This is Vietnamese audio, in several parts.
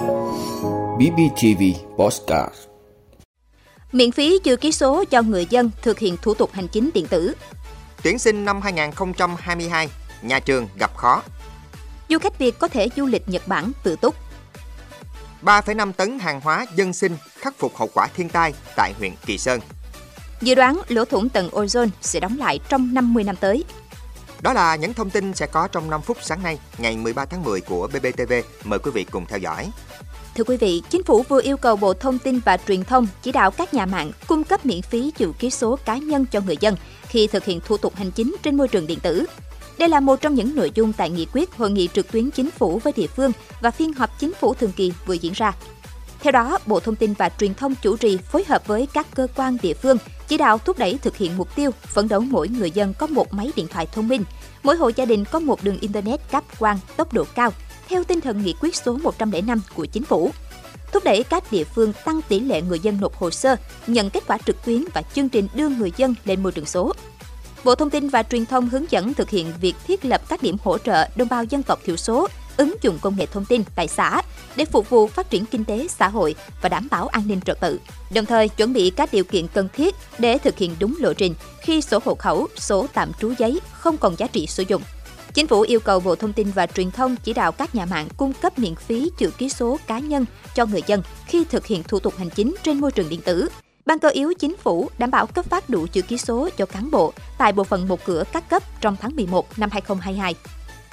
BBTV Postcard Miễn phí chữ ký số cho người dân thực hiện thủ tục hành chính điện tử. Tuyển sinh năm 2022, nhà trường gặp khó. Du khách Việt có thể du lịch Nhật Bản tự túc. 3,5 tấn hàng hóa dân sinh khắc phục hậu quả thiên tai tại huyện Kỳ Sơn. Dự đoán lỗ thủng tầng ozone sẽ đóng lại trong 50 năm tới. Đó là những thông tin sẽ có trong 5 phút sáng nay, ngày 13 tháng 10 của BBTV. Mời quý vị cùng theo dõi. Thưa quý vị, chính phủ vừa yêu cầu Bộ Thông tin và Truyền thông chỉ đạo các nhà mạng cung cấp miễn phí chữ ký số cá nhân cho người dân khi thực hiện thủ tục hành chính trên môi trường điện tử. Đây là một trong những nội dung tại nghị quyết hội nghị trực tuyến chính phủ với địa phương và phiên họp chính phủ thường kỳ vừa diễn ra. Theo đó, Bộ Thông tin và Truyền thông chủ trì phối hợp với các cơ quan địa phương chỉ đạo thúc đẩy thực hiện mục tiêu phấn đấu mỗi người dân có một máy điện thoại thông minh, mỗi hộ gia đình có một đường internet cáp quang tốc độ cao theo tinh thần nghị quyết số 105 của chính phủ. Thúc đẩy các địa phương tăng tỷ lệ người dân nộp hồ sơ, nhận kết quả trực tuyến và chương trình đưa người dân lên môi trường số. Bộ Thông tin và Truyền thông hướng dẫn thực hiện việc thiết lập các điểm hỗ trợ đồng bào dân tộc thiểu số, ứng dụng công nghệ thông tin tại xã để phục vụ phát triển kinh tế xã hội và đảm bảo an ninh trật tự. Đồng thời chuẩn bị các điều kiện cần thiết để thực hiện đúng lộ trình khi sổ hộ khẩu, sổ tạm trú giấy không còn giá trị sử dụng. Chính phủ yêu cầu Bộ Thông tin và Truyền thông chỉ đạo các nhà mạng cung cấp miễn phí chữ ký số cá nhân cho người dân khi thực hiện thủ tục hành chính trên môi trường điện tử. Ban cơ yếu chính phủ đảm bảo cấp phát đủ chữ ký số cho cán bộ tại bộ phận một cửa các cấp trong tháng 11 năm 2022.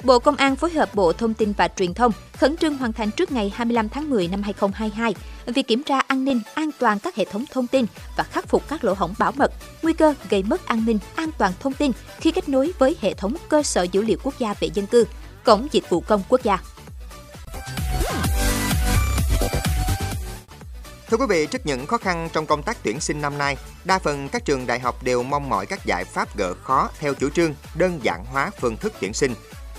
Bộ Công an phối hợp Bộ Thông tin và Truyền thông khẩn trương hoàn thành trước ngày 25 tháng 10 năm 2022 việc kiểm tra an ninh, an toàn các hệ thống thông tin và khắc phục các lỗ hổng bảo mật, nguy cơ gây mất an ninh, an toàn thông tin khi kết nối với hệ thống cơ sở dữ liệu quốc gia về dân cư, cổng dịch vụ công quốc gia. Thưa quý vị, trước những khó khăn trong công tác tuyển sinh năm nay, đa phần các trường đại học đều mong mỏi các giải pháp gỡ khó theo chủ trương đơn giản hóa phương thức tuyển sinh.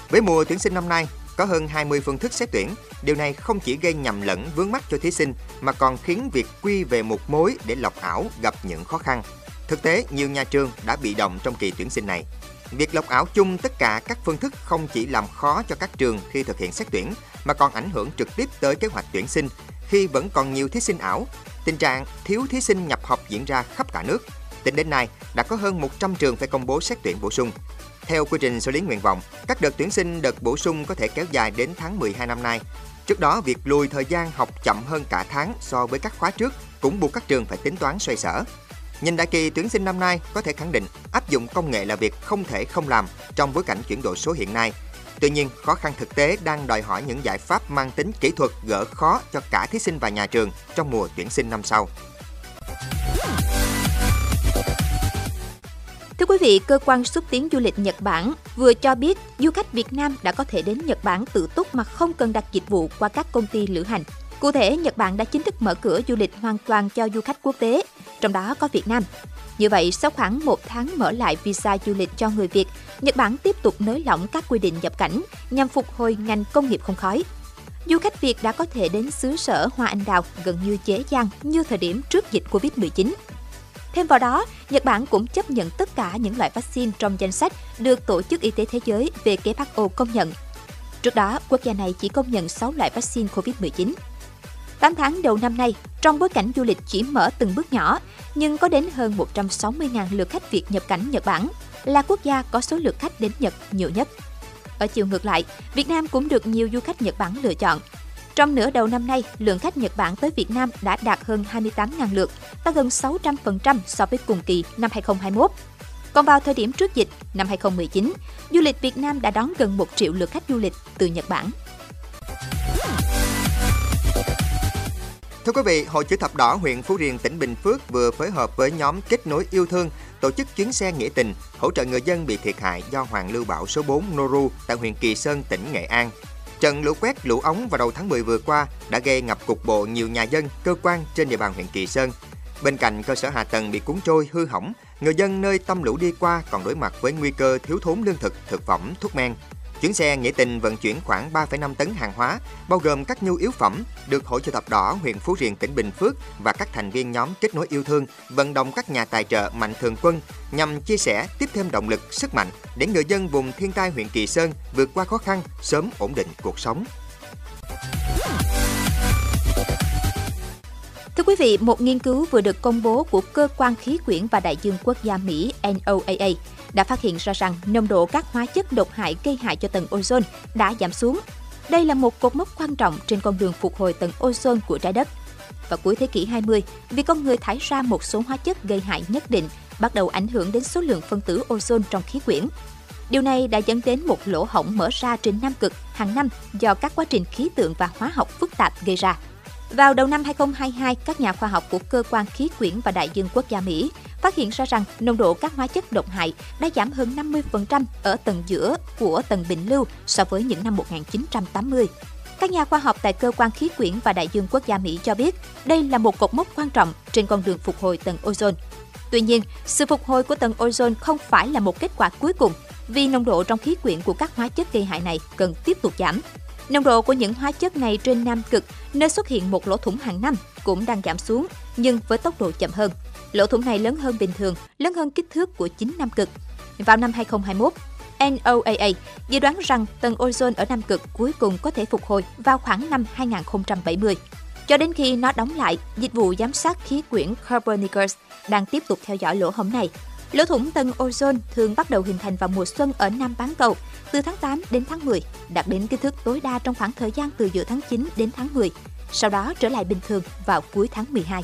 Với mùa tuyển sinh năm nay, có hơn 20 phương thức xét tuyển. Điều này không chỉ gây nhầm lẫn vướng mắt cho thí sinh mà còn khiến việc quy về một mối để lọc ảo gặp những khó khăn. Thực tế, nhiều nhà trường đã bị động trong kỳ tuyển sinh này. Việc lọc ảo chung tất cả các phương thức không chỉ làm khó cho các trường khi thực hiện xét tuyển mà còn ảnh hưởng trực tiếp tới kế hoạch tuyển sinh khi vẫn còn nhiều thí sinh ảo. Tình trạng thiếu thí sinh nhập học diễn ra khắp cả nước. Tính đến nay, đã có hơn 100 trường phải công bố xét tuyển bổ sung. Theo quy trình xử lý nguyện vọng, các đợt tuyển sinh đợt bổ sung có thể kéo dài đến tháng 12 năm nay. Trước đó, việc lùi thời gian học chậm hơn cả tháng so với các khóa trước cũng buộc các trường phải tính toán xoay sở. Nhìn đại kỳ tuyển sinh năm nay có thể khẳng định áp dụng công nghệ là việc không thể không làm trong bối cảnh chuyển đổi số hiện nay. Tuy nhiên, khó khăn thực tế đang đòi hỏi những giải pháp mang tính kỹ thuật gỡ khó cho cả thí sinh và nhà trường trong mùa tuyển sinh năm sau. Vị, cơ quan xúc tiến du lịch Nhật Bản vừa cho biết du khách Việt Nam đã có thể đến Nhật Bản tự túc mà không cần đặt dịch vụ qua các công ty lữ hành. Cụ thể, Nhật Bản đã chính thức mở cửa du lịch hoàn toàn cho du khách quốc tế, trong đó có Việt Nam. Như vậy, sau khoảng một tháng mở lại visa du lịch cho người Việt, Nhật Bản tiếp tục nới lỏng các quy định nhập cảnh nhằm phục hồi ngành công nghiệp không khói. Du khách Việt đã có thể đến xứ sở Hoa Anh Đào gần như dễ dàng như thời điểm trước dịch Covid-19. Thêm vào đó, Nhật Bản cũng chấp nhận tất cả những loại vaccine trong danh sách được Tổ chức Y tế Thế giới WHO công nhận. Trước đó, quốc gia này chỉ công nhận 6 loại vaccine COVID-19. 8 tháng đầu năm nay, trong bối cảnh du lịch chỉ mở từng bước nhỏ, nhưng có đến hơn 160.000 lượt khách Việt nhập cảnh Nhật Bản, là quốc gia có số lượt khách đến Nhật nhiều nhất. Ở chiều ngược lại, Việt Nam cũng được nhiều du khách Nhật Bản lựa chọn. Trong nửa đầu năm nay, lượng khách Nhật Bản tới Việt Nam đã đạt hơn 28.000 lượt, tăng gần 600% so với cùng kỳ năm 2021. Còn vào thời điểm trước dịch, năm 2019, du lịch Việt Nam đã đón gần 1 triệu lượt khách du lịch từ Nhật Bản. Thưa quý vị, Hội chữ thập đỏ huyện Phú Riềng tỉnh Bình Phước vừa phối hợp với nhóm kết nối yêu thương tổ chức chuyến xe nghĩa tình hỗ trợ người dân bị thiệt hại do hoàn lưu bão số 4 Noru tại huyện Kỳ Sơn, tỉnh Nghệ An. Trận lũ quét lũ ống vào đầu tháng 10 vừa qua đã gây ngập cục bộ nhiều nhà dân, cơ quan trên địa bàn huyện Kỳ Sơn. Bên cạnh cơ sở hạ tầng bị cuốn trôi, hư hỏng, người dân nơi tâm lũ đi qua còn đối mặt với nguy cơ thiếu thốn lương thực, thực phẩm, thuốc men. Chuyến xe nghĩa tình vận chuyển khoảng 3,5 tấn hàng hóa, bao gồm các nhu yếu phẩm, được Hội chữ thập đỏ huyện Phú Riềng tỉnh Bình Phước và các thành viên nhóm kết nối yêu thương vận động các nhà tài trợ mạnh thường quân nhằm chia sẻ tiếp thêm động lực, sức mạnh để người dân vùng thiên tai huyện Kỳ Sơn vượt qua khó khăn, sớm ổn định cuộc sống. thưa quý vị, một nghiên cứu vừa được công bố của Cơ quan Khí quyển và Đại dương Quốc gia Mỹ NOAA đã phát hiện ra rằng nồng độ các hóa chất độc hại gây hại cho tầng ozone đã giảm xuống. Đây là một cột mốc quan trọng trên con đường phục hồi tầng ozone của trái đất. Vào cuối thế kỷ 20, vì con người thải ra một số hóa chất gây hại nhất định bắt đầu ảnh hưởng đến số lượng phân tử ozone trong khí quyển. Điều này đã dẫn đến một lỗ hổng mở ra trên Nam Cực hàng năm do các quá trình khí tượng và hóa học phức tạp gây ra. Vào đầu năm 2022, các nhà khoa học của Cơ quan Khí quyển và Đại dương Quốc gia Mỹ phát hiện ra rằng nồng độ các hóa chất độc hại đã giảm hơn 50% ở tầng giữa của tầng bình lưu so với những năm 1980. Các nhà khoa học tại Cơ quan Khí quyển và Đại dương Quốc gia Mỹ cho biết đây là một cột mốc quan trọng trên con đường phục hồi tầng ozone. Tuy nhiên, sự phục hồi của tầng ozone không phải là một kết quả cuối cùng vì nồng độ trong khí quyển của các hóa chất gây hại này cần tiếp tục giảm. Nồng độ của những hóa chất này trên Nam Cực, nơi xuất hiện một lỗ thủng hàng năm, cũng đang giảm xuống, nhưng với tốc độ chậm hơn. Lỗ thủng này lớn hơn bình thường, lớn hơn kích thước của chính Nam Cực. Vào năm 2021, NOAA dự đoán rằng tầng ozone ở Nam Cực cuối cùng có thể phục hồi vào khoảng năm 2070. Cho đến khi nó đóng lại, dịch vụ giám sát khí quyển Copernicus đang tiếp tục theo dõi lỗ hổng này. Lỗ thủng tầng ozone thường bắt đầu hình thành vào mùa xuân ở Nam bán cầu, từ tháng 8 đến tháng 10, đạt đến kích thước tối đa trong khoảng thời gian từ giữa tháng 9 đến tháng 10, sau đó trở lại bình thường vào cuối tháng 12.